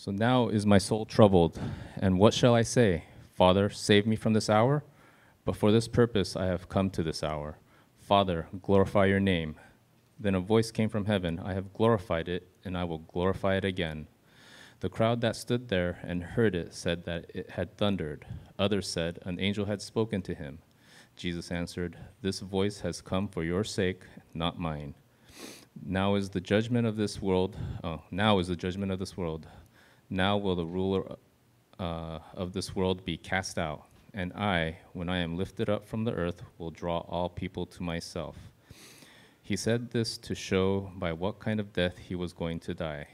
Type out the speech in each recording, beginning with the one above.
So now is my soul troubled, and what shall I say? Father, save me from this hour? But for this purpose I have come to this hour. Father, glorify your name. Then a voice came from heaven I have glorified it, and I will glorify it again. The crowd that stood there and heard it said that it had thundered. Others said, An angel had spoken to him. Jesus answered, This voice has come for your sake, not mine. Now is the judgment of this world. Oh, now is the judgment of this world. Now will the ruler uh, of this world be cast out, and I, when I am lifted up from the earth, will draw all people to myself. He said this to show by what kind of death he was going to die.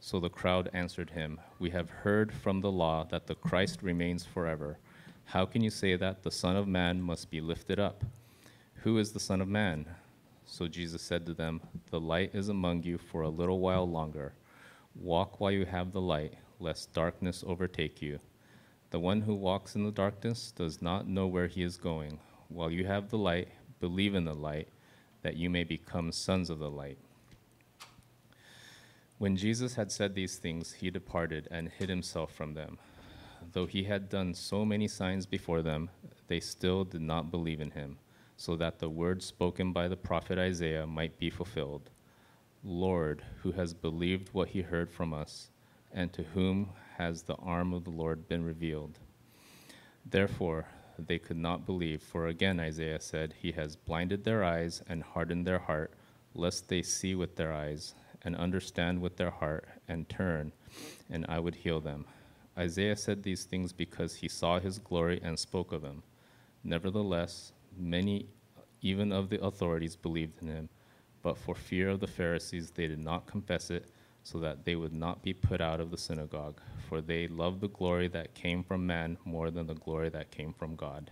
So the crowd answered him, We have heard from the law that the Christ remains forever. How can you say that the Son of Man must be lifted up? Who is the Son of Man? So Jesus said to them, The light is among you for a little while longer. Walk while you have the light, lest darkness overtake you. The one who walks in the darkness does not know where he is going. While you have the light, believe in the light, that you may become sons of the light. When Jesus had said these things, he departed and hid himself from them. Though he had done so many signs before them, they still did not believe in him, so that the word spoken by the prophet Isaiah might be fulfilled. Lord, who has believed what he heard from us, and to whom has the arm of the Lord been revealed? Therefore, they could not believe, for again Isaiah said, He has blinded their eyes and hardened their heart, lest they see with their eyes and understand with their heart and turn, and I would heal them. Isaiah said these things because he saw his glory and spoke of him. Nevertheless, many, even of the authorities, believed in him but for fear of the Pharisees, they did not confess it, so that they would not be put out of the synagogue. For they loved the glory that came from man more than the glory that came from God.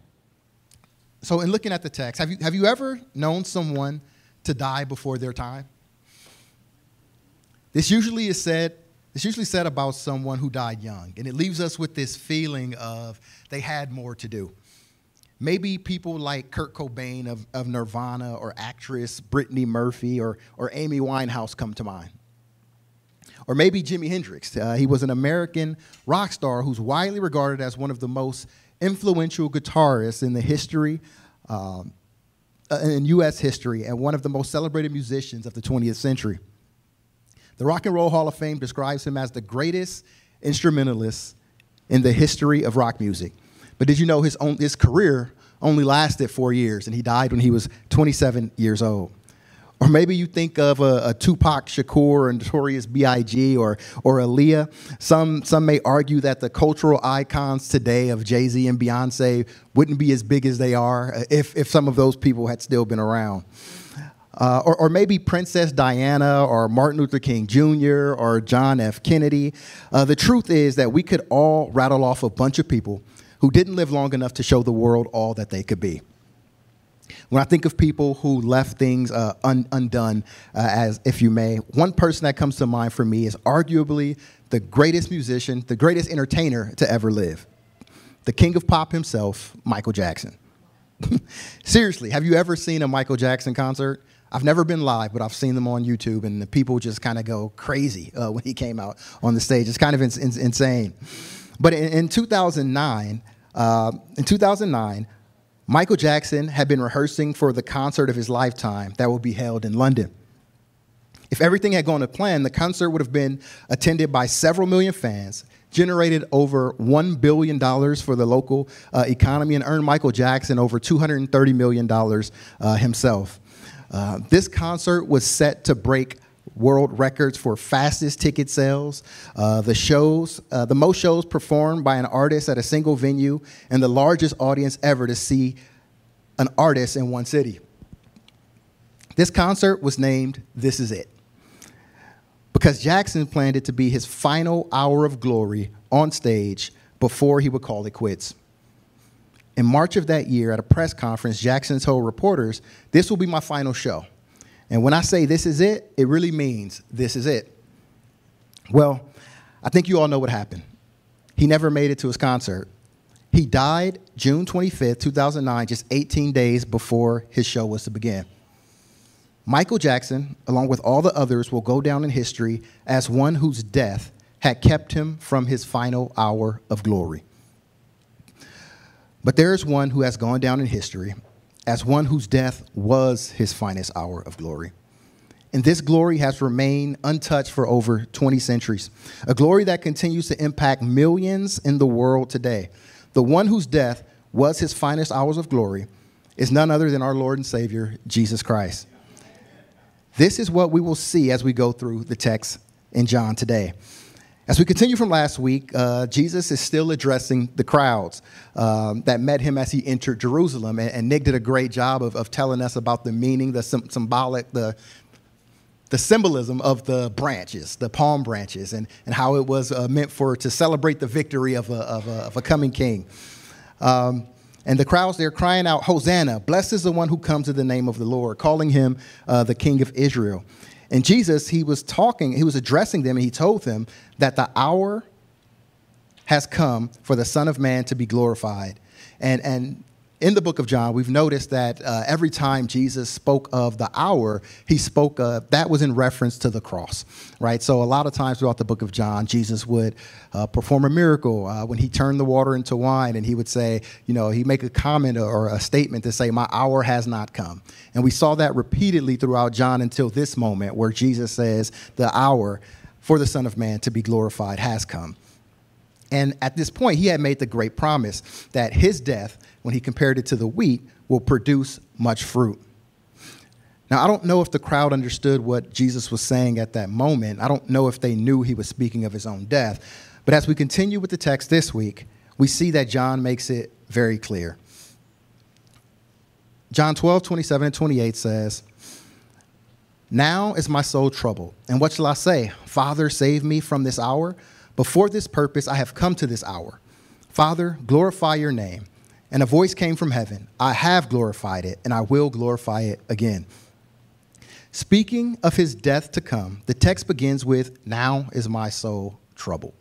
So, in looking at the text, have you, have you ever known someone to die before their time? This usually is said. It's usually said about someone who died young, and it leaves us with this feeling of they had more to do. Maybe people like Kurt Cobain of, of Nirvana or actress Brittany Murphy or, or Amy Winehouse come to mind. Or maybe Jimi Hendrix. Uh, he was an American rock star who's widely regarded as one of the most influential guitarists in the history, um, uh, in U.S. history, and one of the most celebrated musicians of the 20th century. The Rock and Roll Hall of Fame describes him as the greatest instrumentalist in the history of rock music. But did you know his, own, his career only lasted four years and he died when he was 27 years old? Or maybe you think of a, a Tupac Shakur or Notorious B.I.G. or, or Aaliyah. Some, some may argue that the cultural icons today of Jay Z and Beyonce wouldn't be as big as they are if, if some of those people had still been around. Uh, or, or, maybe Princess Diana or Martin Luther King Jr. or John F. Kennedy. Uh, the truth is that we could all rattle off a bunch of people who didn't live long enough to show the world all that they could be. When I think of people who left things uh, un- undone, uh, as if you may, one person that comes to mind for me is arguably the greatest musician, the greatest entertainer to ever live, the king of pop himself, Michael Jackson. Seriously, have you ever seen a Michael Jackson concert? I've never been live, but I've seen them on YouTube, and the people just kind of go crazy uh, when he came out on the stage. It's kind of in- in- insane. But in, in 2009, uh, in 2009, Michael Jackson had been rehearsing for the concert of his lifetime that would be held in London. If everything had gone to plan, the concert would have been attended by several million fans, generated over $1 billion for the local uh, economy, and earned Michael Jackson over $230 million uh, himself. Uh, this concert was set to break world records for fastest ticket sales. Uh, the shows, uh, the most shows performed by an artist at a single venue, and the largest audience ever to see an artist in one city. This concert was named This Is It because Jackson planned it to be his final hour of glory on stage before he would call it quits. In March of that year, at a press conference, Jackson told reporters, This will be my final show. And when I say this is it, it really means this is it. Well, I think you all know what happened. He never made it to his concert. He died June 25th, 2009, just 18 days before his show was to begin. Michael Jackson, along with all the others, will go down in history as one whose death had kept him from his final hour of glory. But there is one who has gone down in history as one whose death was his finest hour of glory. And this glory has remained untouched for over 20 centuries, a glory that continues to impact millions in the world today. The one whose death was his finest hours of glory is none other than our Lord and Savior, Jesus Christ. This is what we will see as we go through the text in John today. As we continue from last week, uh, Jesus is still addressing the crowds um, that met him as he entered Jerusalem. And, and, Nick did a great job of, of telling us about the meaning, the symbolic, the, the symbolism of the branches, the palm branches, and, and how it was uh, meant for to celebrate the victory of a, of a, of a coming king. Um, and the crowds, they're crying out, Hosanna, blessed is the one who comes in the name of the Lord, calling him uh, the King of Israel. And Jesus, he was talking, he was addressing them, and he told them that the hour has come for the Son of Man to be glorified. And, and in the book of John, we've noticed that uh, every time Jesus spoke of the hour, he spoke of that was in reference to the cross, right? So a lot of times throughout the book of John, Jesus would uh, perform a miracle uh, when he turned the water into wine, and he would say, you know, he'd make a comment or a statement to say, "My hour has not come." And we saw that repeatedly throughout John until this moment, where Jesus says, "The hour for the Son of Man to be glorified has come." And at this point, he had made the great promise that his death when he compared it to the wheat, will produce much fruit. Now, I don't know if the crowd understood what Jesus was saying at that moment. I don't know if they knew he was speaking of his own death. But as we continue with the text this week, we see that John makes it very clear. John 12, 27 and 28 says, Now is my soul troubled. And what shall I say? Father, save me from this hour. Before this purpose, I have come to this hour. Father, glorify your name. And a voice came from heaven I have glorified it, and I will glorify it again. Speaking of his death to come, the text begins with, Now is my soul troubled.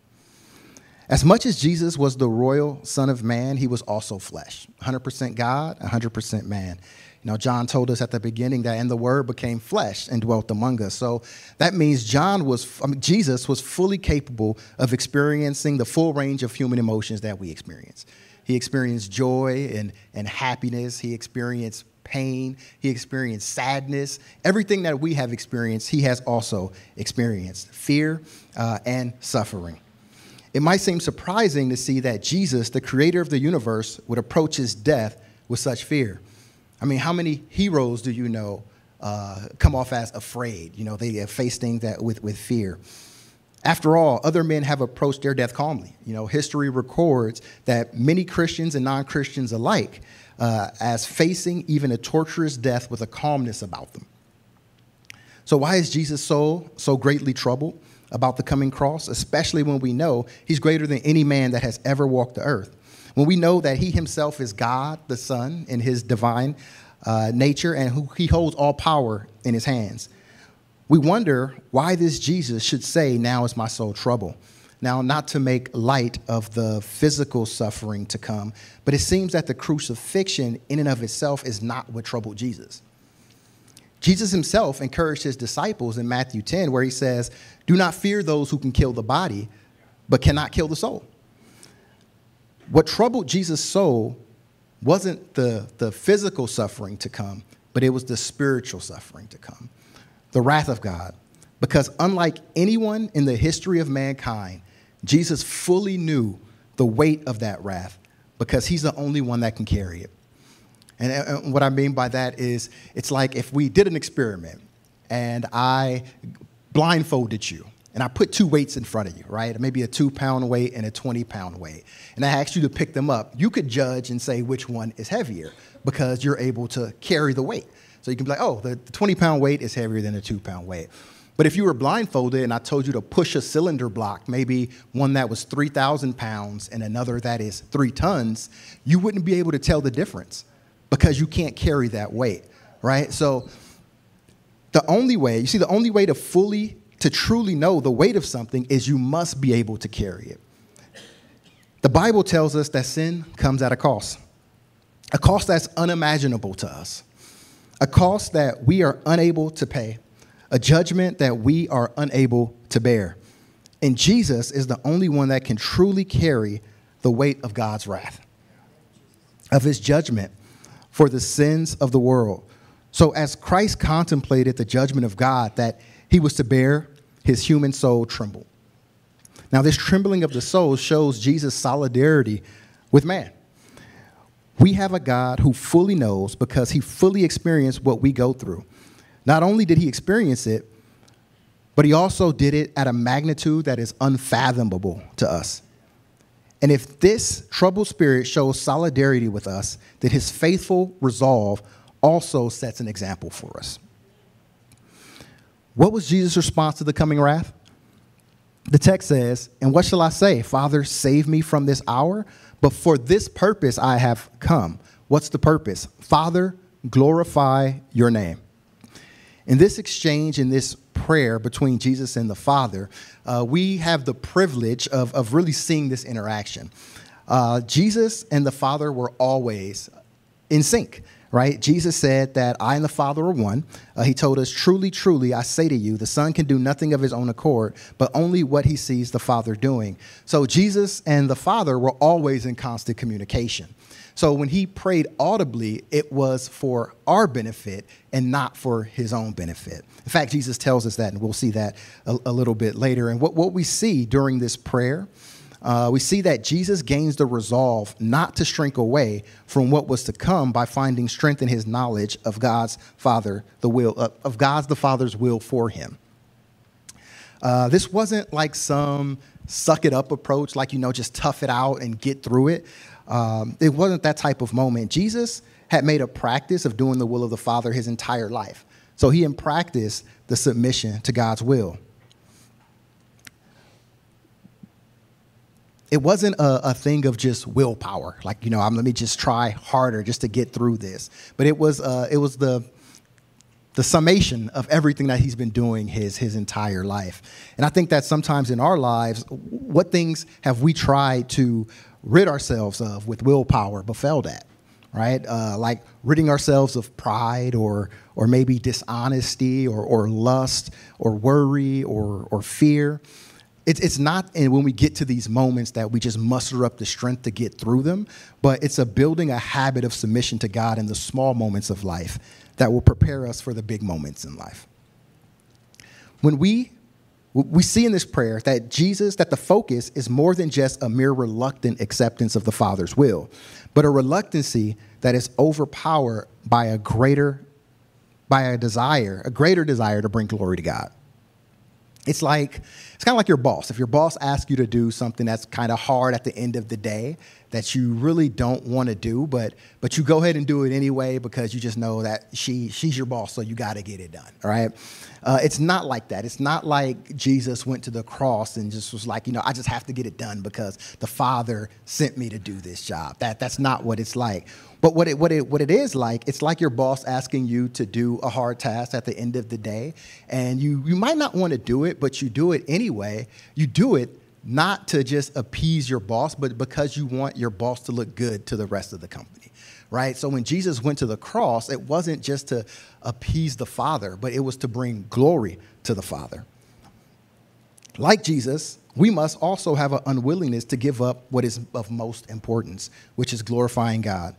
As much as Jesus was the royal Son of Man, he was also flesh 100% God, 100% man. You know, John told us at the beginning that, and the Word became flesh and dwelt among us. So that means John was, I mean, Jesus was fully capable of experiencing the full range of human emotions that we experience. He experienced joy and, and happiness. He experienced pain. He experienced sadness. Everything that we have experienced, he has also experienced fear uh, and suffering. It might seem surprising to see that Jesus, the creator of the universe, would approach his death with such fear. I mean, how many heroes do you know uh, come off as afraid? You know, they face things that with, with fear. After all, other men have approached their death calmly. You know, history records that many Christians and non Christians alike uh, as facing even a torturous death with a calmness about them. So, why is Jesus' so, so greatly troubled about the coming cross, especially when we know he's greater than any man that has ever walked the earth? When we know that he himself is God, the Son, in his divine uh, nature, and who he holds all power in his hands we wonder why this Jesus should say, Now is my soul trouble. Now, not to make light of the physical suffering to come, but it seems that the crucifixion in and of itself is not what troubled Jesus. Jesus himself encouraged his disciples in Matthew 10, where he says, Do not fear those who can kill the body, but cannot kill the soul. What troubled Jesus' soul wasn't the, the physical suffering to come, but it was the spiritual suffering to come the wrath of God. Because unlike anyone in the history of mankind, Jesus fully knew the weight of that wrath because he's the only one that can carry it. And what I mean by that is it's like if we did an experiment and I blindfolded you and I put two weights in front of you, right? Maybe a two pound weight and a 20 pound weight. And I asked you to pick them up. You could judge and say which one is heavier because you're able to carry the weight. So you can be like, oh, the 20 pound weight is heavier than the two pound weight. But if you were blindfolded and I told you to push a cylinder block, maybe one that was 3,000 pounds and another that is three tons, you wouldn't be able to tell the difference because you can't carry that weight, right? So the only way, you see, the only way to fully, to truly know the weight of something is you must be able to carry it. The Bible tells us that sin comes at a cost, a cost that's unimaginable to us a cost that we are unable to pay, a judgment that we are unable to bear. And Jesus is the only one that can truly carry the weight of God's wrath, of his judgment for the sins of the world. So, as Christ contemplated the judgment of God that he was to bear, his human soul trembled. Now, this trembling of the soul shows Jesus' solidarity with man. We have a God who fully knows because he fully experienced what we go through. Not only did he experience it, but he also did it at a magnitude that is unfathomable to us. And if this troubled spirit shows solidarity with us, then his faithful resolve also sets an example for us. What was Jesus' response to the coming wrath? The text says, And what shall I say? Father, save me from this hour? But for this purpose I have come. What's the purpose? Father, glorify your name. In this exchange, in this prayer between Jesus and the Father, uh, we have the privilege of, of really seeing this interaction. Uh, Jesus and the Father were always in sync right? Jesus said that I and the Father are one. Uh, he told us, Truly, truly, I say to you, the Son can do nothing of his own accord, but only what he sees the Father doing. So Jesus and the Father were always in constant communication. So when he prayed audibly, it was for our benefit and not for his own benefit. In fact, Jesus tells us that, and we'll see that a, a little bit later. And what, what we see during this prayer uh, we see that Jesus gains the resolve not to shrink away from what was to come by finding strength in his knowledge of God's Father, the will uh, of God's the Father's will for him. Uh, this wasn't like some suck it up approach, like you know, just tough it out and get through it. Um, it wasn't that type of moment. Jesus had made a practice of doing the will of the Father his entire life, so he in practice the submission to God's will. It wasn't a, a, thing of just willpower, like you know, I'm, let me just try harder just to get through this. But it was uh, it was the the summation of everything that he's been doing his his entire life. And I think that sometimes in our lives, what things have we tried to rid ourselves of with willpower but failed at? Right, uh, like ridding ourselves of pride, or or maybe dishonesty, or or lust, or worry, or or fear it's, it's not and when we get to these moments that we just muster up the strength to get through them, but it's a building a habit of submission to God in the small moments of life that will prepare us for the big moments in life. When we we see in this prayer that Jesus, that the focus is more than just a mere reluctant acceptance of the Father's will, but a reluctancy that is overpowered by a greater, by a desire, a greater desire to bring glory to God. It's like it's kind of like your boss. If your boss asks you to do something that's kind of hard at the end of the day that you really don't want to do, but but you go ahead and do it anyway because you just know that she she's your boss, so you got to get it done. Right. Uh, it's not like that. It's not like Jesus went to the cross and just was like, you know, I just have to get it done because the Father sent me to do this job. That that's not what it's like. But what it, what, it, what it is like, it's like your boss asking you to do a hard task at the end of the day. And you, you might not want to do it, but you do it anyway. You do it not to just appease your boss, but because you want your boss to look good to the rest of the company, right? So when Jesus went to the cross, it wasn't just to appease the Father, but it was to bring glory to the Father. Like Jesus, we must also have an unwillingness to give up what is of most importance, which is glorifying God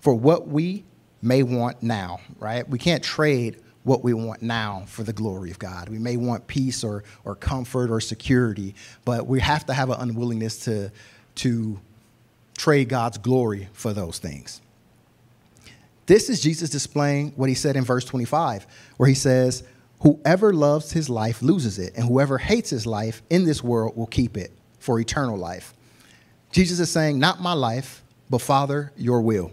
for what we may want now, right? We can't trade what we want now for the glory of God. We may want peace or, or comfort or security, but we have to have an unwillingness to, to trade God's glory for those things. This is Jesus displaying what he said in verse 25, where he says, Whoever loves his life loses it, and whoever hates his life in this world will keep it for eternal life. Jesus is saying, Not my life, but Father, your will.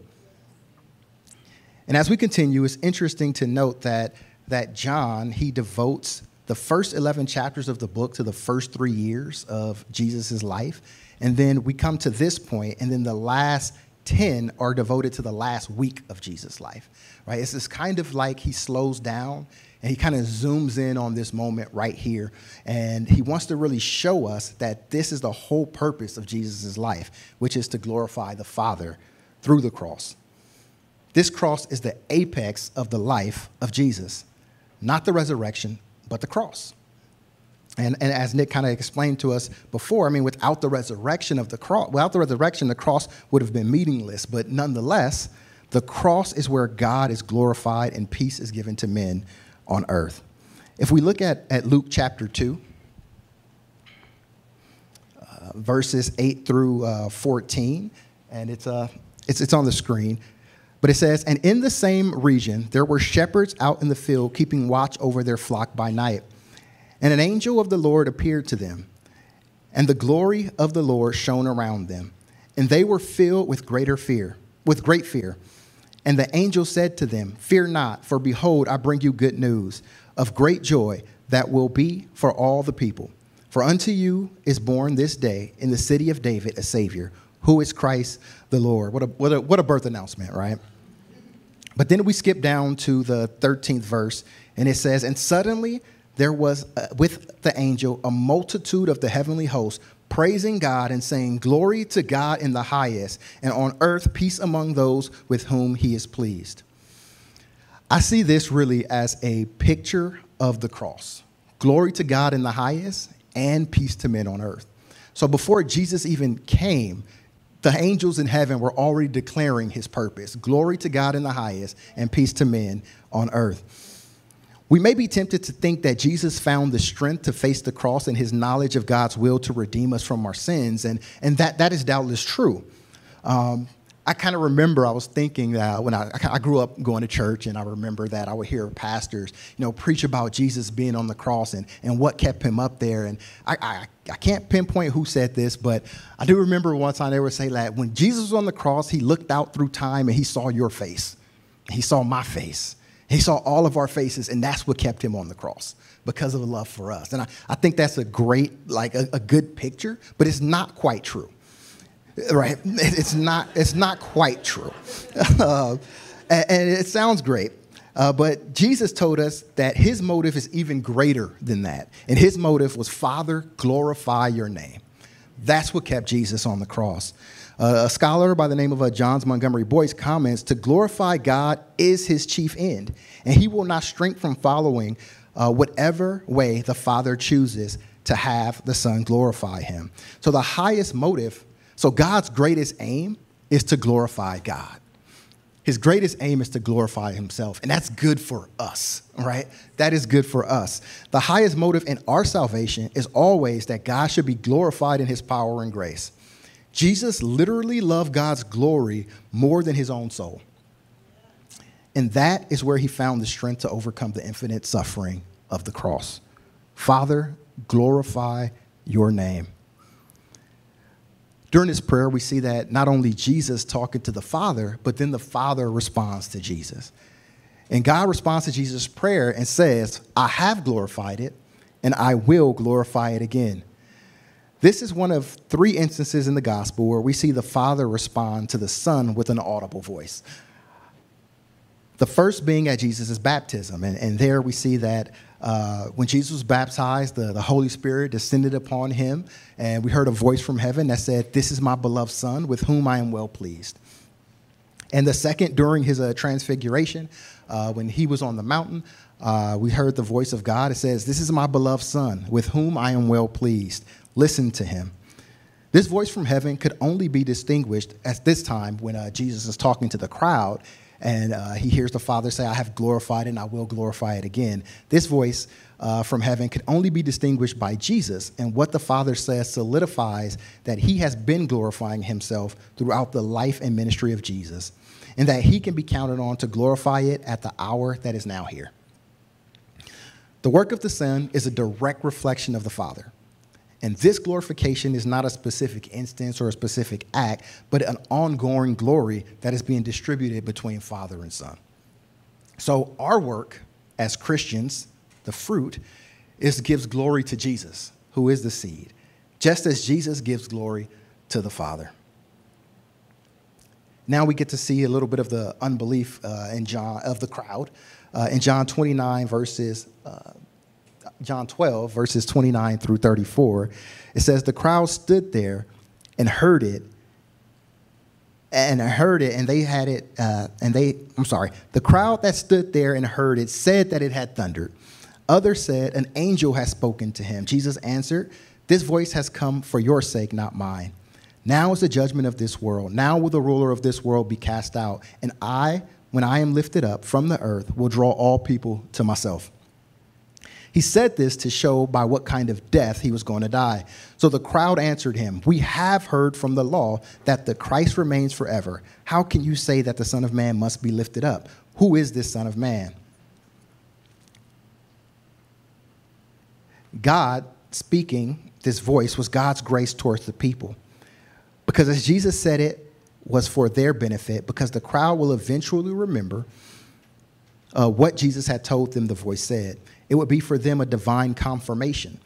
And as we continue, it's interesting to note that, that John, he devotes the first 11 chapters of the book to the first three years of Jesus' life. And then we come to this point, and then the last 10 are devoted to the last week of Jesus' life, right? It's this kind of like he slows down and he kind of zooms in on this moment right here. And he wants to really show us that this is the whole purpose of Jesus' life, which is to glorify the Father through the cross. This cross is the apex of the life of Jesus, not the resurrection, but the cross. And, and as Nick kind of explained to us before, I mean, without the resurrection of the cross, without the resurrection, the cross would have been meaningless. But nonetheless, the cross is where God is glorified and peace is given to men on earth. If we look at, at Luke chapter 2, uh, verses 8 through uh, 14, and it's, uh, it's, it's on the screen. But it says, And in the same region, there were shepherds out in the field keeping watch over their flock by night. And an angel of the Lord appeared to them, and the glory of the Lord shone around them, and they were filled with greater fear, with great fear. And the angel said to them, Fear not, for behold, I bring you good news of great joy that will be for all the people. For unto you is born this day in the city of David a Savior, who is Christ the Lord. What a, what a, what a birth announcement, right? But then we skip down to the 13th verse, and it says, And suddenly there was uh, with the angel a multitude of the heavenly hosts praising God and saying, Glory to God in the highest, and on earth peace among those with whom he is pleased. I see this really as a picture of the cross. Glory to God in the highest, and peace to men on earth. So before Jesus even came, the angels in heaven were already declaring his purpose glory to God in the highest, and peace to men on earth. We may be tempted to think that Jesus found the strength to face the cross and his knowledge of God's will to redeem us from our sins, and, and that, that is doubtless true. Um, I kind of remember I was thinking that when I, I grew up going to church, and I remember that I would hear pastors, you know, preach about Jesus being on the cross and, and what kept him up there. And I, I, I can't pinpoint who said this, but I do remember time they would say that when Jesus was on the cross, he looked out through time and he saw your face. He saw my face. He saw all of our faces, and that's what kept him on the cross because of the love for us. And I, I think that's a great, like a, a good picture, but it's not quite true. Right? It's not, it's not quite true. Uh, and, and, it sounds great. Uh, but Jesus told us that his motive is even greater than that. And his motive was, Father, glorify your name. That's what kept Jesus on the cross. Uh, a scholar by the name of uh, James Montgomery Boice comments to glorify God is his chief end, and he will not shrink from following uh, whatever way the Father chooses to have the Son glorify him. So, the highest motive, so God's greatest aim is to glorify God. His greatest aim is to glorify himself, and that's good for us, right? That is good for us. The highest motive in our salvation is always that God should be glorified in his power and grace. Jesus literally loved God's glory more than his own soul. And that is where he found the strength to overcome the infinite suffering of the cross. Father, glorify your name. During this prayer, we see that not only Jesus talking to the Father, but then the Father responds to Jesus. And God responds to Jesus' prayer and says, I have glorified it, and I will glorify it again. This is one of three instances in the gospel where we see the Father respond to the Son with an audible voice. The first being at Jesus' baptism. And, and there we see that uh, when Jesus was baptized, the, the Holy Spirit descended upon him, and we heard a voice from heaven that said, This is my beloved Son, with whom I am well pleased. And the second, during his uh, transfiguration, uh, when he was on the mountain, uh, we heard the voice of God. It says, This is my beloved Son, with whom I am well pleased. Listen to him. This voice from heaven could only be distinguished at this time when uh, Jesus is talking to the crowd and uh, he hears the Father say, I have glorified it and I will glorify it again. This voice uh, from heaven could only be distinguished by Jesus, and what the Father says solidifies that he has been glorifying himself throughout the life and ministry of Jesus, and that he can be counted on to glorify it at the hour that is now here. The work of the Son is a direct reflection of the Father. And this glorification is not a specific instance or a specific act, but an ongoing glory that is being distributed between Father and Son. So, our work as Christians, the fruit, is gives glory to Jesus, who is the seed, just as Jesus gives glory to the Father. Now we get to see a little bit of the unbelief uh, in John of the crowd uh, in John 29 verses uh, John 12, verses 29 through 34, it says, The crowd stood there and heard it. And heard it, and they had it, uh, and they, I'm sorry, the crowd that stood there and heard it said that it had thundered. Others said, An angel has spoken to him. Jesus answered, This voice has come for your sake, not mine. Now is the judgment of this world. Now will the ruler of this world be cast out. And I, when I am lifted up from the earth, will draw all people to myself. He said this to show by what kind of death he was going to die. So the crowd answered him, We have heard from the law that the Christ remains forever. How can you say that the Son of Man must be lifted up? Who is this Son of Man? God speaking, this voice was God's grace towards the people. Because as Jesus said it, was for their benefit, because the crowd will eventually remember uh, what Jesus had told them the voice said. It would be for them a divine confirmation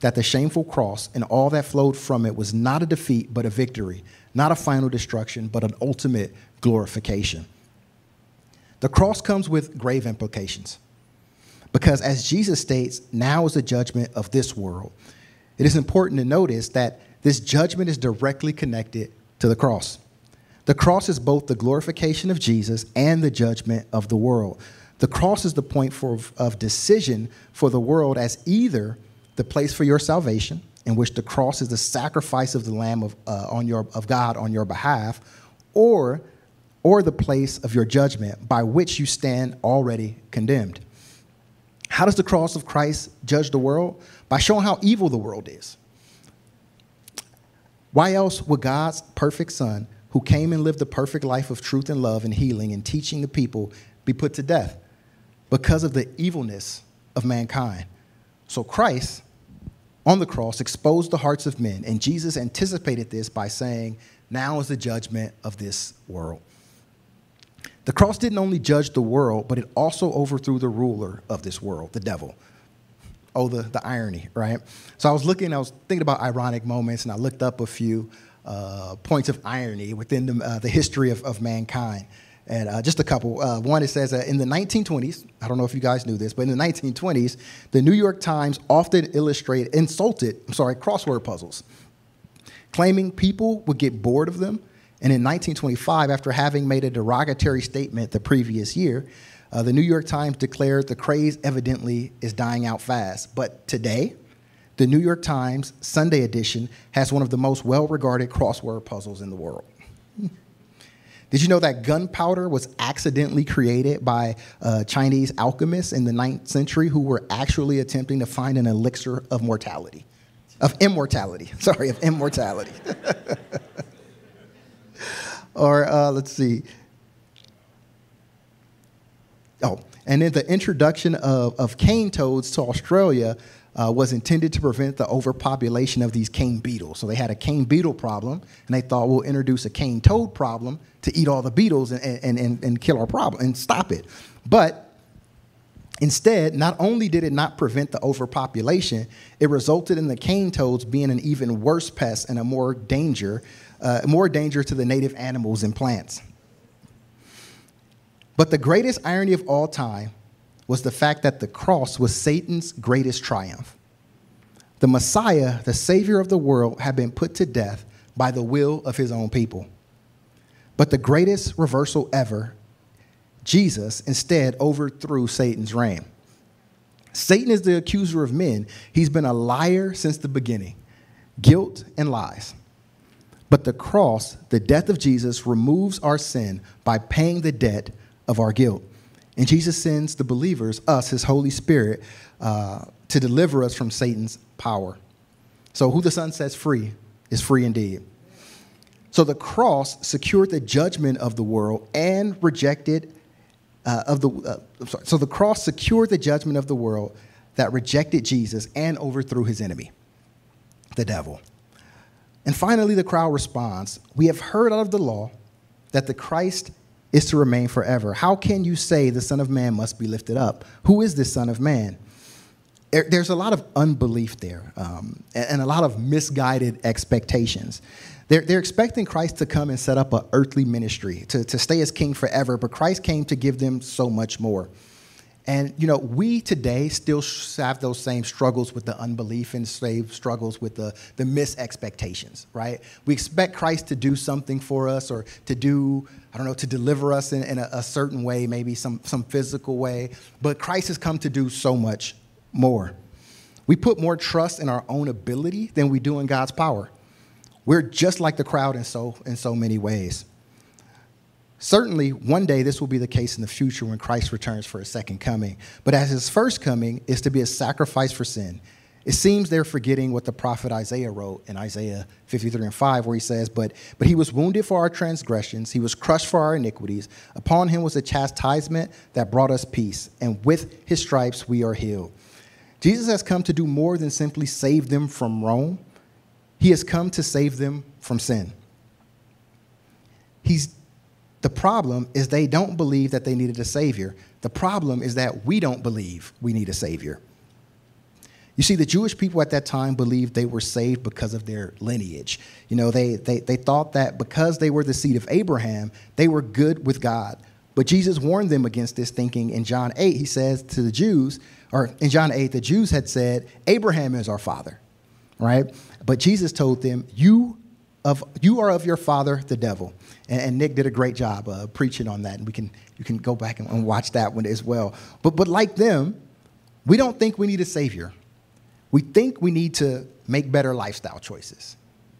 that the shameful cross and all that flowed from it was not a defeat, but a victory, not a final destruction, but an ultimate glorification. The cross comes with grave implications. Because as Jesus states, now is the judgment of this world. It is important to notice that this judgment is directly connected to the cross. The cross is both the glorification of Jesus and the judgment of the world. The cross is the point for, of decision for the world as either the place for your salvation, in which the cross is the sacrifice of the Lamb of, uh, on your, of God on your behalf, or, or the place of your judgment by which you stand already condemned. How does the cross of Christ judge the world? By showing how evil the world is. Why else would God's perfect Son, who came and lived the perfect life of truth and love and healing and teaching the people, be put to death? Because of the evilness of mankind. So Christ on the cross exposed the hearts of men, and Jesus anticipated this by saying, Now is the judgment of this world. The cross didn't only judge the world, but it also overthrew the ruler of this world, the devil. Oh, the, the irony, right? So I was looking, I was thinking about ironic moments, and I looked up a few uh, points of irony within the, uh, the history of, of mankind. And uh, just a couple. Uh, one, it says that in the 1920s, I don't know if you guys knew this, but in the 1920s, the New York Times often illustrated, insulted, I'm sorry, crossword puzzles, claiming people would get bored of them and in 1925, after having made a derogatory statement the previous year, uh, the New York Times declared the craze evidently is dying out fast. But today, the New York Times Sunday edition has one of the most well regarded crossword puzzles in the world. Did you know that gunpowder was accidentally created by uh, Chinese alchemists in the 9th century who were actually attempting to find an elixir of mortality? Of immortality, sorry, of immortality. or uh, let's see. Oh, and then the introduction of, of cane toads to Australia uh, was intended to prevent the overpopulation of these cane beetles. So they had a cane beetle problem, and they thought we'll introduce a cane toad problem to eat all the beetles and, and, and, and kill our problem and stop it. But Instead, not only did it not prevent the overpopulation, it resulted in the cane toads being an even worse pest and a more danger uh, more danger to the native animals and plants. But the greatest irony of all time was the fact that the cross was Satan's greatest triumph. The Messiah, the Savior of the world, had been put to death by the will of his own people. But the greatest reversal ever, Jesus instead overthrew Satan's reign. Satan is the accuser of men. He's been a liar since the beginning, guilt and lies. But the cross, the death of Jesus, removes our sin by paying the debt of our guilt. And Jesus sends the believers, us, his Holy Spirit, uh, to deliver us from Satan's power. So, who the Son sets free is free indeed. So, the cross secured the judgment of the world and rejected, uh, of the, uh, sorry, so the cross secured the judgment of the world that rejected Jesus and overthrew his enemy, the devil. And finally, the crowd responds We have heard out of the law that the Christ is to remain forever. How can you say the Son of Man must be lifted up? Who is this Son of Man? There's a lot of unbelief there um, and a lot of misguided expectations. They're, they're expecting Christ to come and set up an earthly ministry, to, to stay as king forever, but Christ came to give them so much more. And you know, we today still have those same struggles with the unbelief and same struggles with the the misexpectations, right? We expect Christ to do something for us or to do, I don't know, to deliver us in, in a, a certain way, maybe some some physical way. But Christ has come to do so much more. We put more trust in our own ability than we do in God's power. We're just like the crowd in so, in so many ways. Certainly, one day this will be the case in the future when Christ returns for his second coming. But as his first coming is to be a sacrifice for sin, it seems they're forgetting what the prophet Isaiah wrote in Isaiah 53 and 5, where he says, But, but he was wounded for our transgressions, he was crushed for our iniquities. Upon him was a chastisement that brought us peace, and with his stripes we are healed. Jesus has come to do more than simply save them from Rome, he has come to save them from sin. He's, the problem is they don't believe that they needed a Savior. The problem is that we don't believe we need a Savior. You see, the Jewish people at that time believed they were saved because of their lineage. You know, they, they, they thought that because they were the seed of Abraham, they were good with God. But Jesus warned them against this thinking in John 8. He says to the Jews, or in John 8, the Jews had said, Abraham is our father, right? But Jesus told them, You of you are of your father, the devil. And, and Nick did a great job uh, preaching on that, and we can you can go back and, and watch that one as well. But but like them, we don't think we need a savior. We think we need to make better lifestyle choices.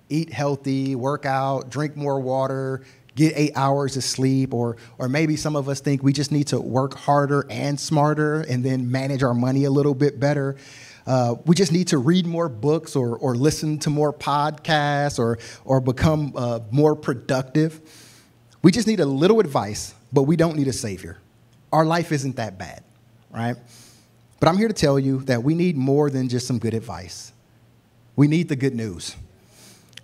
Eat healthy, work out, drink more water, get eight hours of sleep, or, or maybe some of us think we just need to work harder and smarter and then manage our money a little bit better. Uh, we just need to read more books or, or listen to more podcasts or, or become uh, more productive. We just need a little advice, but we don't need a savior. Our life isn't that bad, right? But I'm here to tell you that we need more than just some good advice. We need the good news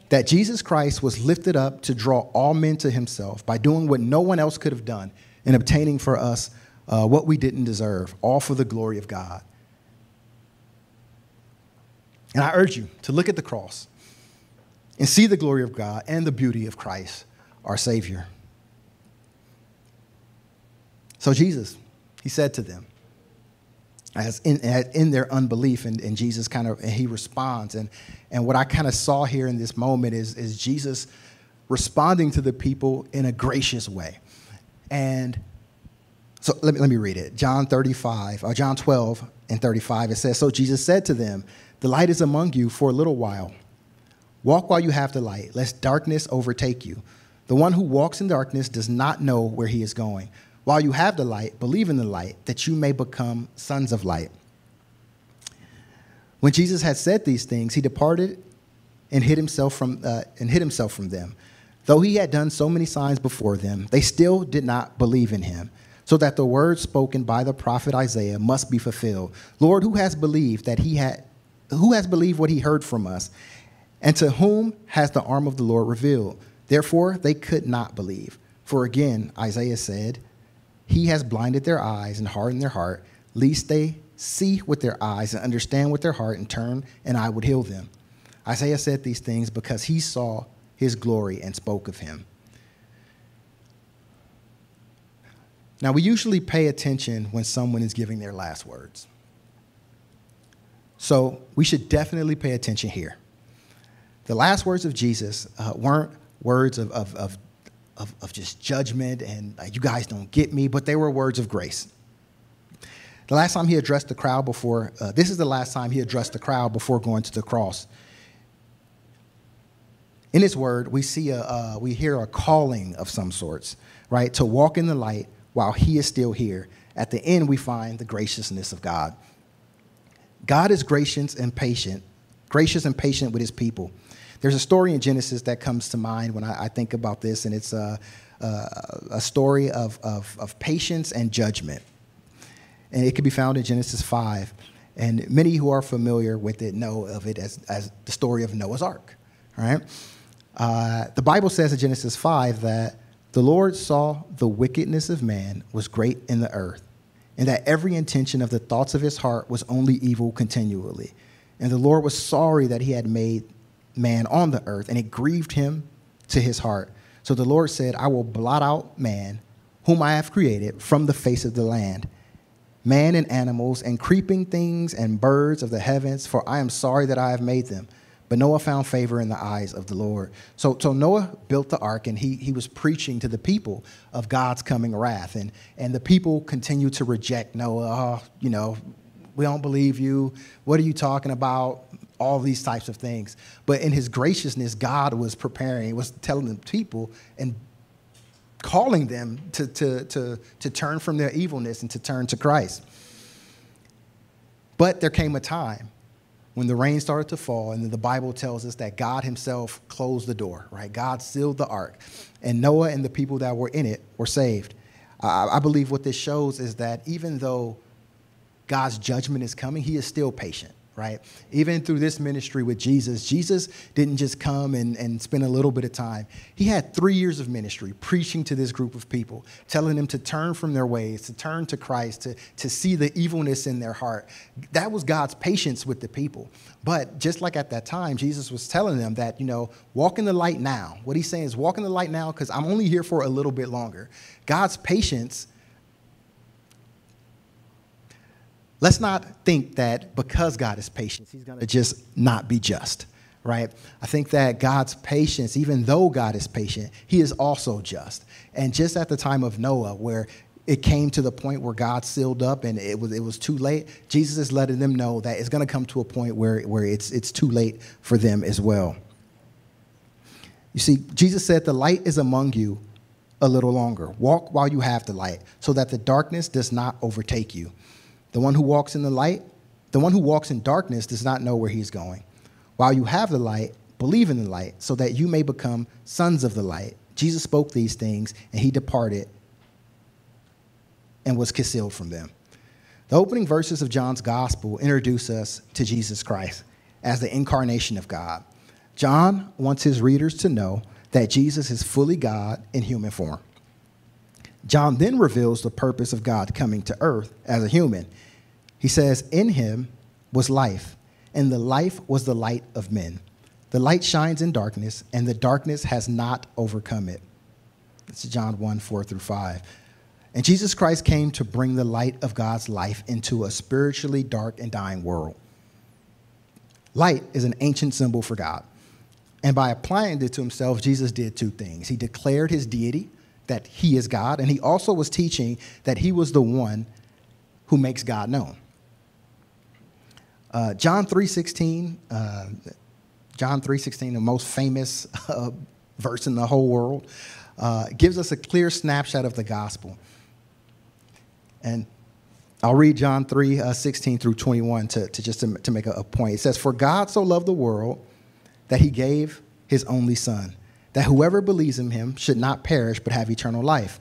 that Jesus Christ was lifted up to draw all men to himself by doing what no one else could have done and obtaining for us uh, what we didn't deserve, all for the glory of God. And I urge you to look at the cross and see the glory of God and the beauty of Christ, our Savior. So, Jesus, he said to them, as in, in their unbelief, and, and Jesus kind of, and he responds. And, and what I kind of saw here in this moment is, is Jesus responding to the people in a gracious way. And so let me, let me read it. John 35, or John 12 and 35, it says, So Jesus said to them, The light is among you for a little while. Walk while you have the light, lest darkness overtake you. The one who walks in darkness does not know where he is going. While you have the light, believe in the light, that you may become sons of light. When Jesus had said these things, he departed and hid himself from, uh, and hid himself from them. Though he had done so many signs before them, they still did not believe in him, so that the words spoken by the prophet Isaiah must be fulfilled. Lord, who has believed that he had who has believed what he heard from us? And to whom has the arm of the Lord revealed? Therefore they could not believe. For again, Isaiah said, he has blinded their eyes and hardened their heart, lest they see with their eyes and understand with their heart and turn, and I would heal them. Isaiah said these things because he saw his glory and spoke of him. Now, we usually pay attention when someone is giving their last words. So, we should definitely pay attention here. The last words of Jesus uh, weren't words of, of, of of, of just judgment and you guys don't get me, but they were words of grace. The last time he addressed the crowd before, uh, this is the last time he addressed the crowd before going to the cross. In his word, we see a, uh, we hear a calling of some sorts, right? To walk in the light while he is still here. At the end, we find the graciousness of God. God is gracious and patient, gracious and patient with his people. There's a story in Genesis that comes to mind when I, I think about this, and it's a, a, a story of, of, of patience and judgment. And it can be found in Genesis 5. And many who are familiar with it know of it as, as the story of Noah's Ark, right? Uh, the Bible says in Genesis 5 that the Lord saw the wickedness of man was great in the earth, and that every intention of the thoughts of his heart was only evil continually. And the Lord was sorry that he had made man on the earth, and it grieved him to his heart. So the Lord said, I will blot out man, whom I have created, from the face of the land, man and animals, and creeping things and birds of the heavens, for I am sorry that I have made them. But Noah found favor in the eyes of the Lord. So, so Noah built the ark and he, he was preaching to the people of God's coming wrath. And, and the people continued to reject Noah. Oh, you know, We don't believe you. What are you talking about? All these types of things. But in his graciousness, God was preparing, was telling the people and calling them to, to, to, to turn from their evilness and to turn to Christ. But there came a time when the rain started to fall, and the Bible tells us that God Himself closed the door, right? God sealed the ark, and Noah and the people that were in it were saved. I, I believe what this shows is that even though God's judgment is coming, He is still patient right? Even through this ministry with Jesus, Jesus didn't just come and, and spend a little bit of time. He had three years of ministry preaching to this group of people, telling them to turn from their ways, to turn to Christ, to, to see the evilness in their heart. That was God's patience with the people. But just like at that time, Jesus was telling them that, you know, walk in the light now. What he's saying is walk in the light now because I'm only here for a little bit longer. God's patience let's not think that because God is patient, he's going to just not be just, right? I think that God's patience, even though God is patient, he is also just. And just at the time of Noah, where it came to the point where God sealed up and it was, it was too late, Jesus is letting them know that it's going to come to a point where, where it's, it's too late for them as well. You see, Jesus said, The light is among you a little longer. Walk while you have the light, so that the darkness does not overtake you. The one who walks in the light, the one who walks in darkness does not know where he's going. While you have the light, believe in the light, so that you may become sons of the light. Jesus spoke these things, and he departed and was concealed from them. The opening verses of John's gospel introduce us to Jesus Christ as the incarnation of God. John wants his readers to know that Jesus is fully God in human form. John then reveals the purpose of God coming to earth as a human he says, In him was life, and the life was the light of men. The light shines in darkness, and the darkness has not overcome it. It's John 1 4 through 5. And Jesus Christ came to bring the light of God's life into a spiritually dark and dying world. Light is an ancient symbol for God. And by applying it to himself, Jesus did two things. He declared his deity, that he is God, and he also was teaching that he was the one who makes God known. Uh, John 3.16, uh, John 3.16, the most famous uh, verse in the whole world, uh, gives us a clear snapshot of the gospel. And I'll read John 3, uh, 16 through 21 to, to just to, to make a, a point. It says, For God so loved the world that he gave his only son, that whoever believes in him should not perish but have eternal life.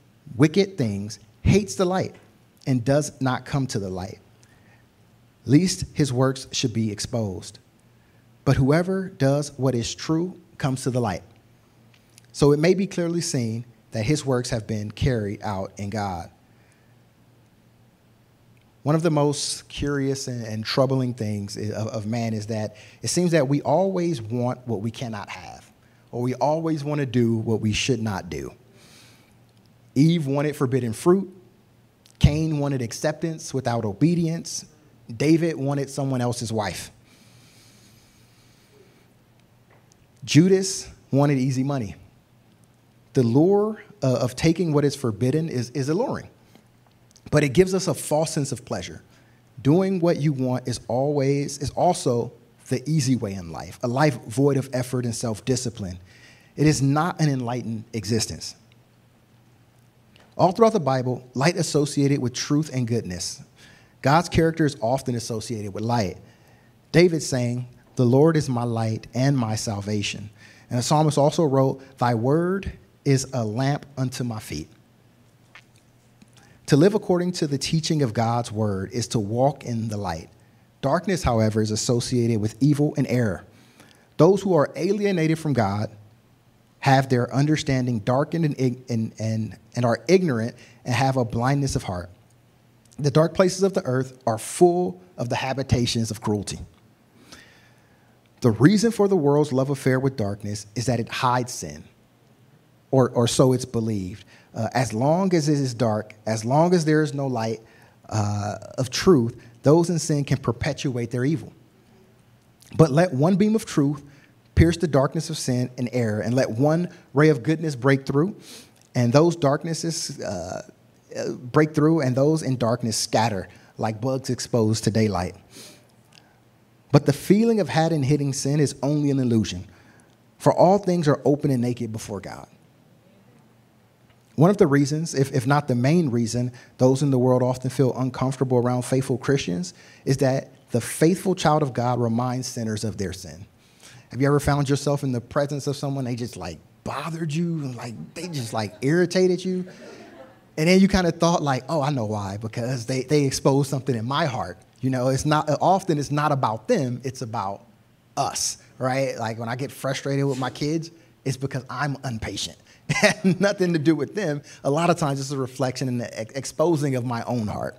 wicked things, hates the light, and does not come to the light, lest his works should be exposed. But whoever does what is true comes to the light. So it may be clearly seen that his works have been carried out in God. One of the most curious and, and troubling things of, of man is that it seems that we always want what we cannot have, or we always want to do what we should not do. Eve wanted forbidden fruit. Cain wanted acceptance without obedience. David wanted someone else's wife. Judas wanted easy money. The lure uh, of taking what is forbidden is, is alluring, but it gives us a false sense of pleasure. Doing what you want is always, is also the easy way in life, a life void of effort and self discipline. It is not an enlightened existence. All throughout the Bible, light associated with truth and goodness. God's character is often associated with light. David saying, The Lord is my light and my salvation. And the psalmist also wrote, Thy word is a lamp unto my feet. To live according to the teaching of God's word is to walk in the light. Darkness, however, is associated with evil and error. Those who are alienated from God have their understanding darkened and, and, and, and are ignorant and have a blindness of heart. The dark places of the earth are full of the habitations of cruelty. The reason for the world's love affair with darkness is that it hides sin, or, or so it's believed. Uh, as long as it is dark, as long as there is no light uh, of truth, those in sin can perpetuate their evil. But let one beam of truth pierce the darkness of sin and error, and let one ray of goodness break through, and those darknesses uh, uh break through, and those in darkness scatter like bugs exposed to daylight. But the feeling of had and hitting sin is only an illusion, for all things are open and naked before God. One of the reasons, if, if not the main reason, those in the world often feel uncomfortable around faithful Christians is that the faithful child of God reminds sinners of their sin. Have you ever found yourself in the presence of someone they just like bothered you and like they just like irritated you? And then you kind of thought like, oh, I know why, because they, they exposed something in my heart. You know, it's not often it's not about them, it's about us, right? Like when I get frustrated with my kids, it's because I'm impatient. nothing to do with them. A lot of times it's a reflection and the exposing of my own heart.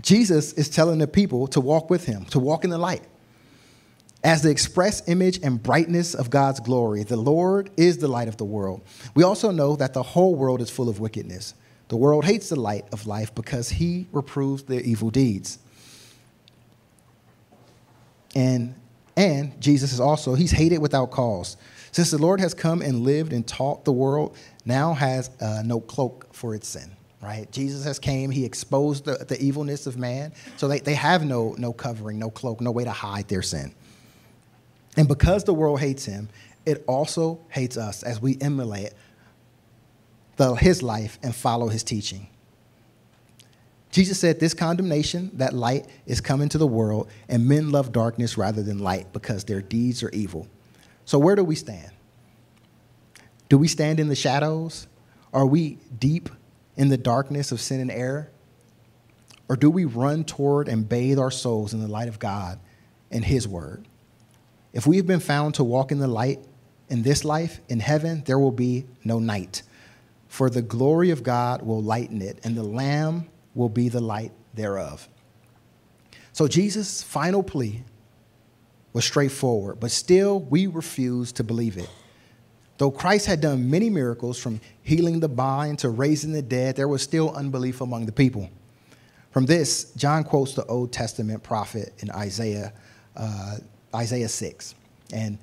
Jesus is telling the people to walk with him, to walk in the light. As the express image and brightness of God's glory, the Lord is the light of the world. We also know that the whole world is full of wickedness. The world hates the light of life because he reproves their evil deeds. And and Jesus is also he's hated without cause. Since the Lord has come and lived and taught the world, now has uh, no cloak for its sin right? Jesus has came, he exposed the, the evilness of man. So they, they have no, no covering, no cloak, no way to hide their sin. And because the world hates him, it also hates us as we emulate the, his life and follow his teaching. Jesus said, This condemnation, that light, is coming to the world, and men love darkness rather than light because their deeds are evil. So, where do we stand? Do we stand in the shadows? Are we deep in the darkness of sin and error? Or do we run toward and bathe our souls in the light of God and His Word? If we have been found to walk in the light in this life, in heaven, there will be no night. For the glory of God will lighten it, and the Lamb will be the light thereof. So Jesus' final plea was straightforward, but still we refuse to believe it. Though Christ had done many miracles from healing the blind to raising the dead, there was still unbelief among the people. From this, John quotes the Old Testament prophet in Isaiah, uh, Isaiah 6. And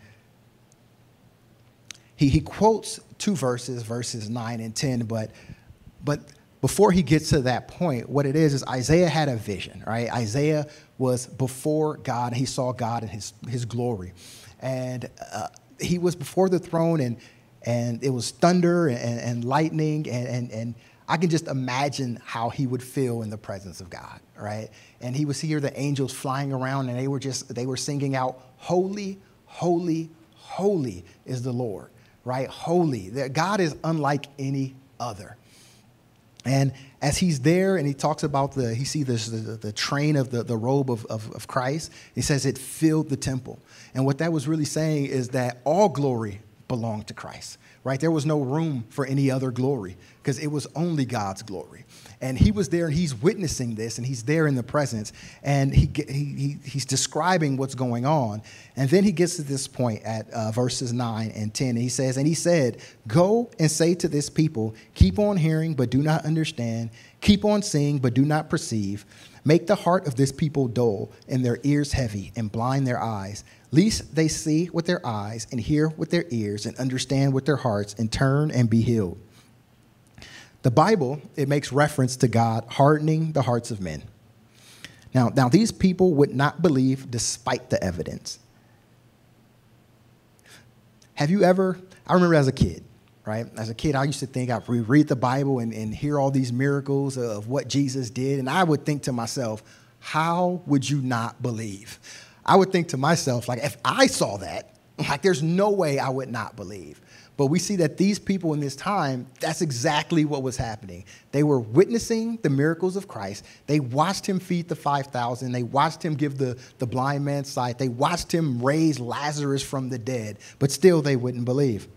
he, he quotes two verses, verses 9 and 10, but, but before he gets to that point, what it is is Isaiah had a vision, right? Isaiah was before God, and he saw God in his, his glory. And uh, he was before the throne and and it was thunder and, and lightning and, and, and I can just imagine how he would feel in the presence of God, right? And he would see the angels flying around and they were just they were singing out, Holy, holy, holy is the Lord, right? Holy. That God is unlike any other. And as he's there and he talks about the, he sees this, the, the train of the, the robe of, of, of Christ, he says it filled the temple. And what that was really saying is that all glory belonged to Christ, right? There was no room for any other glory because it was only God's glory. And he was there and he's witnessing this and he's there in the presence and he, he, he's describing what's going on. And then he gets to this point at uh, verses 9 and 10. And he says, And he said, Go and say to this people, keep on hearing, but do not understand, keep on seeing, but do not perceive. Make the heart of this people dull and their ears heavy and blind their eyes lest they see with their eyes and hear with their ears and understand with their hearts and turn and be healed. The Bible, it makes reference to God hardening the hearts of men. Now, now these people would not believe despite the evidence. Have you ever, I remember as a kid, right? As a kid, I used to think I'd read the Bible and, and hear all these miracles of what Jesus did, and I would think to myself, how would you not believe? I would think to myself, like, if I saw that, like, there's no way I would not believe. But we see that these people in this time, that's exactly what was happening. They were witnessing the miracles of Christ. They watched him feed the 5,000. They watched him give the, the blind man sight. They watched him raise Lazarus from the dead, but still they wouldn't believe.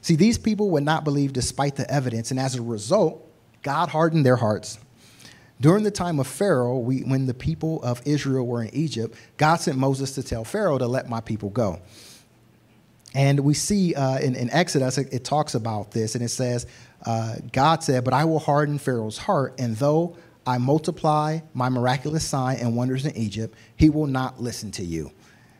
See, these people would not believe despite the evidence, and as a result, God hardened their hearts. During the time of Pharaoh, we, when the people of Israel were in Egypt, God sent Moses to tell Pharaoh to let my people go. And we see uh, in, in, Exodus, it, it, talks about this, and it says, uh, God said, But I will harden Pharaoh's heart, and though I multiply my miraculous sign and wonders in Egypt, he will not listen to you.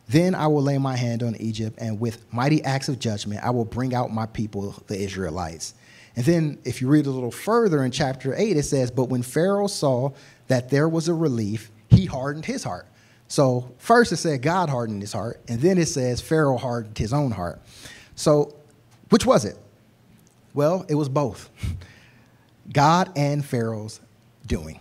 Then I will lay my hand on Egypt, and with mighty acts of judgment, I will bring out my people, the Israelites. And then, if you read a little further in chapter 8, it says, But when Pharaoh saw that there was a relief, he hardened his heart. So, first it said God hardened his heart, and then it says Pharaoh hardened his own heart. So, which was it? Well, it was both God and Pharaoh's doing.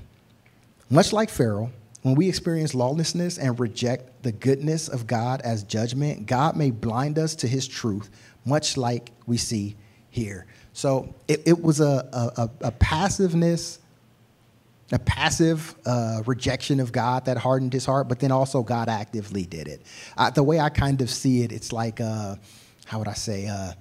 Much like Pharaoh, when we experience lawlessness and reject the goodness of God as judgment, God may blind us to his truth, much like we see here. So it, it was a, a, a, passiveness, a passive uh, rejection of God that hardened his heart, but then also God actively did it. Uh, the way I kind of see it, it's like, uh, how would I say, uh,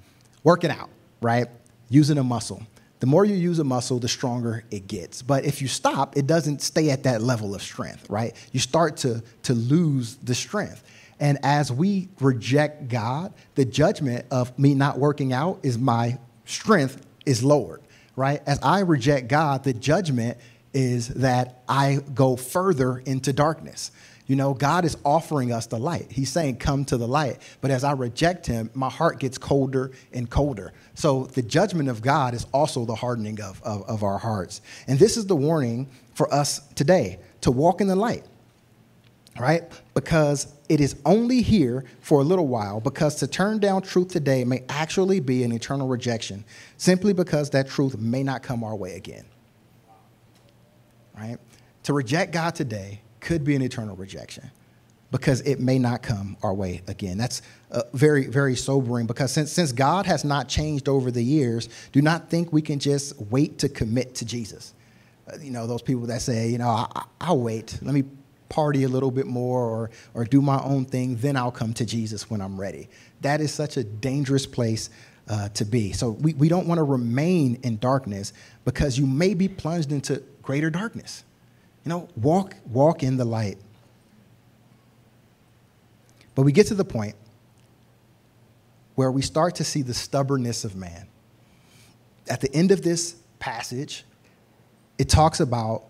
working out, right? Using a muscle the more you use a muscle, the stronger it gets. But if you stop, it doesn't stay at that level of strength, right? You start to, to lose the strength. And as we reject God, the judgment of me not working out is my strength is lowered, right? As I reject God, the judgment is that I go further into darkness. You know, God is offering us the light. He's saying, Come to the light. But as I reject Him, my heart gets colder and colder. So the judgment of God is also the hardening of, of, of our hearts. And this is the warning for us today to walk in the light, right? Because it is only here for a little while, because to turn down truth today may actually be an eternal rejection, simply because that truth may not come our way again. Right? To reject God today could be an eternal rejection because it may not come our way again. That's uh, very, very sobering because since, since God has not changed over the years, do not think we can just wait to commit to Jesus. Uh, you know, those people that say, you know, I, I'll wait. Let me party a little bit more or, or do my own thing, then I'll come to Jesus when I'm ready. That is such a dangerous place uh, to be. So we, we don't want to remain in darkness because you may be plunged into greater darkness. You know, walk, walk in the light. But we get to the point where we start to see the stubbornness of man. At the end of this passage, it talks about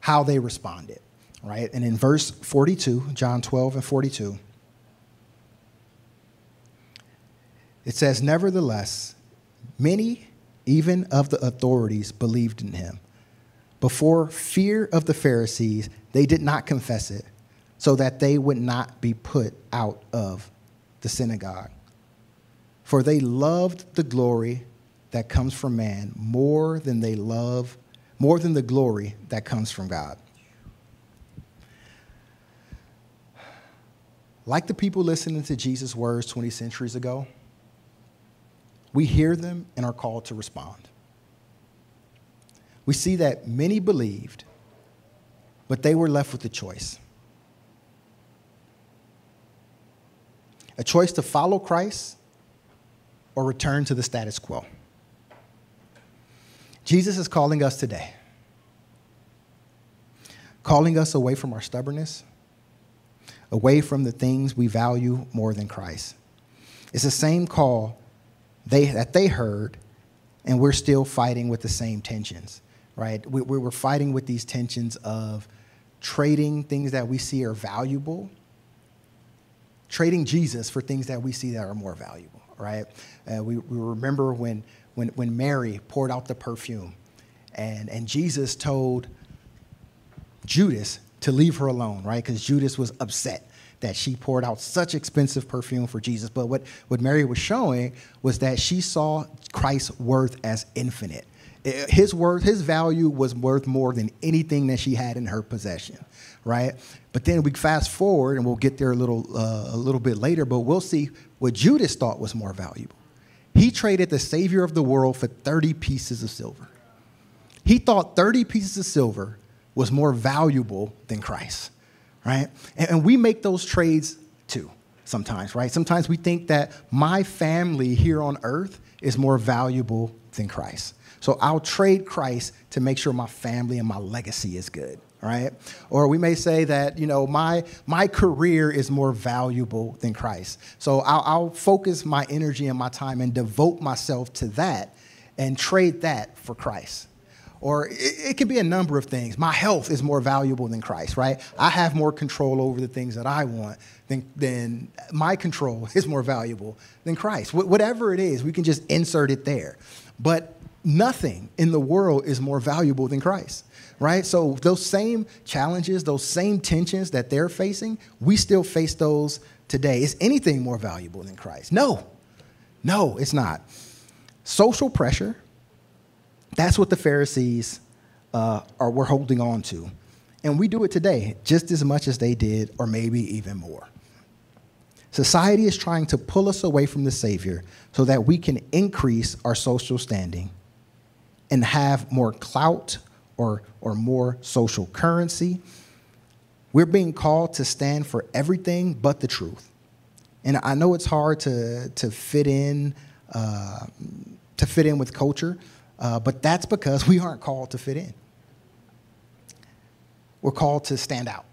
how they responded, right? And in verse 42, John 12 and 42, it says, Nevertheless, many, even of the authorities, believed in him. Before fear of the Pharisees, they did not confess it, so that they would not be put out of the synagogue. For they loved the glory that comes from man more than they love, more than the glory that comes from God. Like the people listening to Jesus' words 20 centuries ago, we hear them and are called to respond. We see that many believed, but they were left with a choice. A choice to follow Christ or return to the status quo. Jesus is calling us today, calling us away from our stubbornness, away from the things we value more than Christ. It's the same call they, that they heard, and we're still fighting with the same tensions right? We, we're fighting with these tensions of trading things that we see are valuable, trading Jesus for things that we see that are more valuable, right? Uh, we, we remember when, when, when Mary poured out the perfume and, and Jesus told Judas to leave her alone, right? Because Judas was upset that she poured out such expensive perfume for Jesus. But what, what Mary was showing was that she saw Christ's worth as infinite his worth, his value was worth more than anything that she had in her possession, right? But then we fast forward, and we'll get there a little uh, a little bit later. But we'll see what Judas thought was more valuable. He traded the Savior of the world for thirty pieces of silver. He thought thirty pieces of silver was more valuable than Christ, right? And, and we make those trades too. sometimes, right? Sometimes we think that my family here on earth is more valuable than Christ. So I'll trade Christ to make sure my family and my legacy is good, right? Or we may say that, you know, my, my career is more valuable than Christ. So I'll, I'll focus my energy and my time and devote myself to that and trade that for Christ. Or it, it can be a number of things. My health is more valuable than Christ, right? I have more control over the things that I want than, than my control is more valuable than Christ. Wh- whatever it is, we can just insert it there. But nothing in the world is more valuable than Christ, right? So those same challenges, those same tensions that they're facing, we still face those today. Is anything more valuable than Christ? No, no, it's not. Social pressure, that's what the Pharisees uh, are, were holding on to. And we do it today just as much as they did, or maybe even more. Society is trying to pull us away from the Savior so that we can increase our social standing and have more clout or, or more social currency. We're being called to stand for everything but the truth. And I know it's hard to, to fit in uh, to fit in with culture, uh, but that's because we aren't called to fit in. We're called to stand out,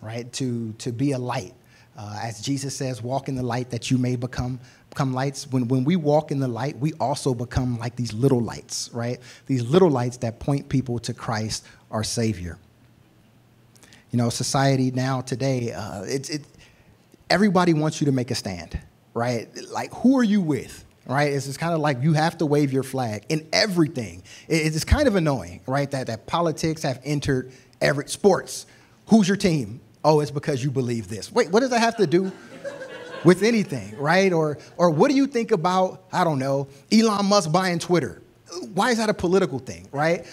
right? To, to be a light. Uh, as Jesus says, walk in the light that you may become become lights. When, when we walk in the light, we also become like these little lights, right? These little lights that point people to Christ, our Savior. You know, society now, today, uh, it's, it, everybody wants you to make a stand, right? Like, who are you with? Right? It's, kind of like you have to wave your flag in everything. It, it's kind of annoying, right? That, that politics have entered every sports. Who's your team? Oh, it's because you believe this. Wait, what does that have to do with anything, right? Or, or what do you think about, I don't know, Elon Musk buying Twitter? Why is that a political thing, right?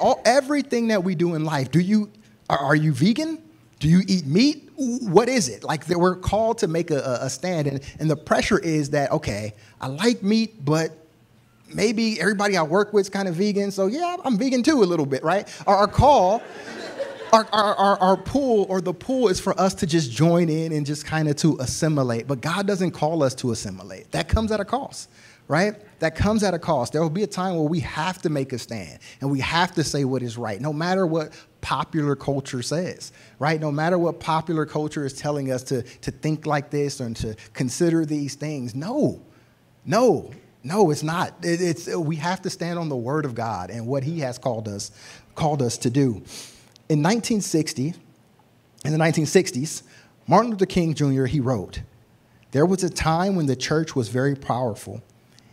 All, everything that we do in life, do you, are, are you vegan? Do you eat meat? What is it? Like we're called to make a, a stand, and, and the pressure is that, okay, I like meat, but maybe everybody I work with is kind of vegan, so yeah, I'm vegan too a little bit, right? Our, our call our, our, our, our or the pull is for us to just join in and just kind of to assimilate. But God doesn't call us to assimilate. That comes at a cost, right? That comes at a cost. There will be a time where we have to make a stand and we have to say what is right, no matter what popular culture says, right? No matter what popular culture is telling us to, to think like this and to consider these things. No, no, no, it's not. It, it's, we have to stand on the word of God and what he has called us, called us to do. In 1960, in the 1960s, Martin Luther King Jr., he wrote, There was a time when the church was very powerful,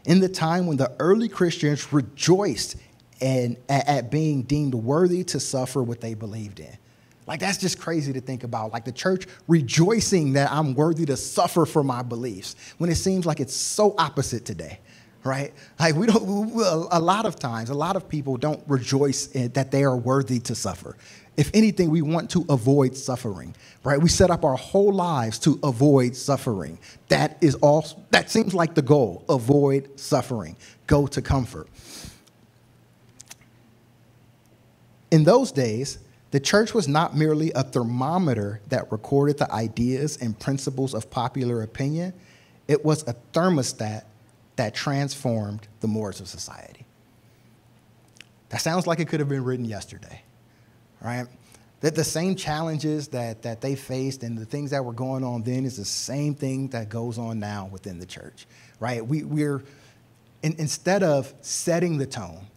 in the time when the early Christians rejoiced and, at, at being deemed worthy to suffer what they believed in. Like, that's just crazy to think about. Like, the church rejoicing that I'm worthy to suffer for my beliefs when it seems like it's so opposite today right? Like we don't, a lot of times, a lot of people don't rejoice that they are worthy to suffer. If anything, we want to avoid suffering, right? We set up our whole lives to avoid suffering. That is all, that seems like the goal avoid suffering, go to comfort. In those days, the church was not merely a thermometer that recorded the ideas and principles of popular opinion, it was a thermostat that transformed the mores of society. That sounds like it could have been written yesterday, right? That the same challenges that, that they faced and the things that were going on then is the same thing that goes on now within the church, right? We, we're, in, instead of setting the tone,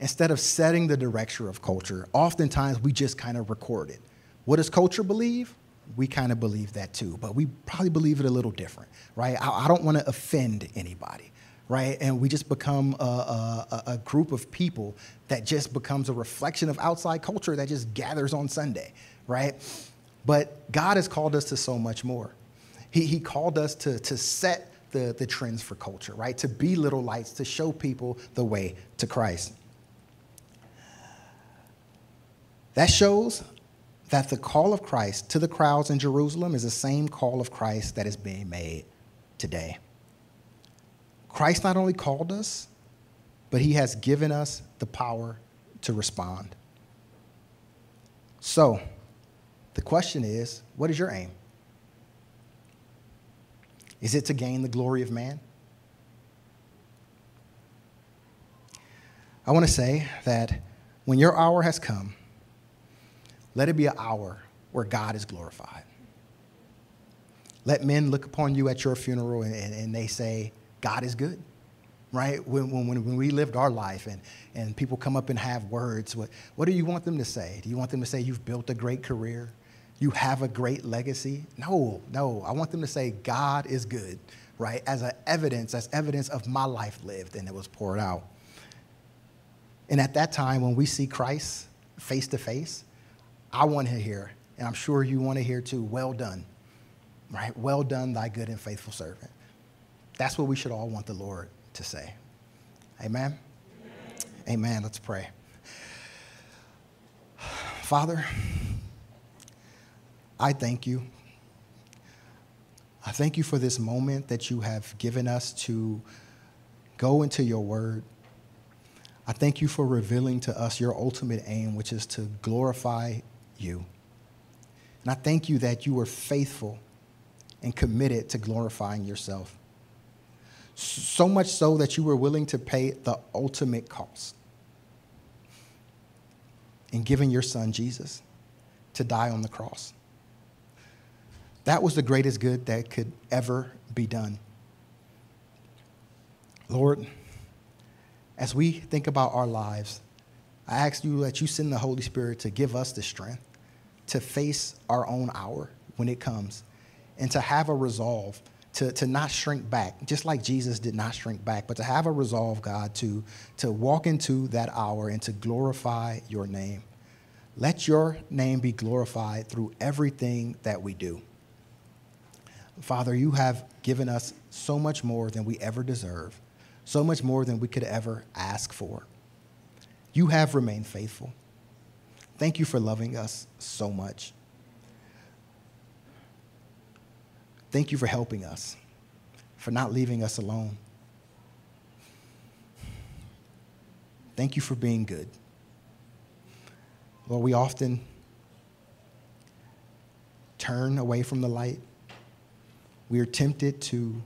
instead of setting the direction of culture, oftentimes we just kind of record it. What does culture believe? We kind of believe that too, but we probably believe it a little different, right? I, I don't want to offend anybody right? And we just become a, a, a, group of people that just becomes a reflection of outside culture that just gathers on Sunday, right? But God has called us to so much more. He, he called us to, to set the, the trends for culture, right? To be little lights, to show people the way to Christ. That shows that the call of Christ to the crowds in Jerusalem is the same call of Christ that is being made today. Christ not only called us, but he has given us the power to respond. So, the question is what is your aim? Is it to gain the glory of man? I want to say that when your hour has come, let it be an hour where God is glorified. Let men look upon you at your funeral and, and, and they say, God is good right? When, when, when we lived our life and, and people come up and have words, what, what do you want them to say? Do you want them to say, You've built a great career? You have a great legacy? No, no. I want them to say, God is good, right? As a evidence, as evidence of my life lived and it was poured out. And at that time, when we see Christ face to face, I want to hear, and I'm sure you want to hear too, well done, right? Well done, thy good and faithful servant. That's what we should all want the Lord to say. Amen? Amen. Amen. Let's pray. Father, I thank you. I thank you for this moment that you have given us to go into your word. I thank you for revealing to us your ultimate aim, which is to glorify you. And I thank you that you were faithful and committed to glorifying yourself so much so that you were willing to pay the ultimate cost in giving your son Jesus to die on the cross. That was the greatest good that could ever be done. Lord, as we think about our lives, I ask you that you send the Holy Spirit to give us the strength to face our own hour when it comes and to have a resolve to, to not shrink back, just like Jesus did not shrink back, but to have a resolve, God, to, to walk into that hour and to glorify your name. Let your name be glorified through everything that we do. Father, you have given us so much more than we ever deserve, so much more than we could ever ask for. You have remained faithful. Thank you for loving us so much. Thank you for helping us, for not leaving us alone. Thank you for being good. Lord, we often turn away from the light. We are tempted to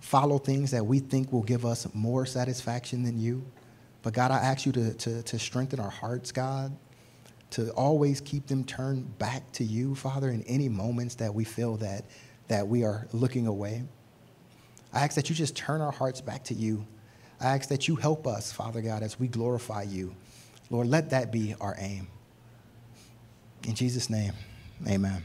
follow things that we think will give us more satisfaction than you. But God, I ask you to, to, to strengthen our hearts, God, to always keep them turned back to you, Father, in any moments that we feel that that we are looking away. I ask that you just turn our hearts back to you. I ask that you help us, Father God, as we glorify you. Lord, let that be our aim. In Jesus' name, amen.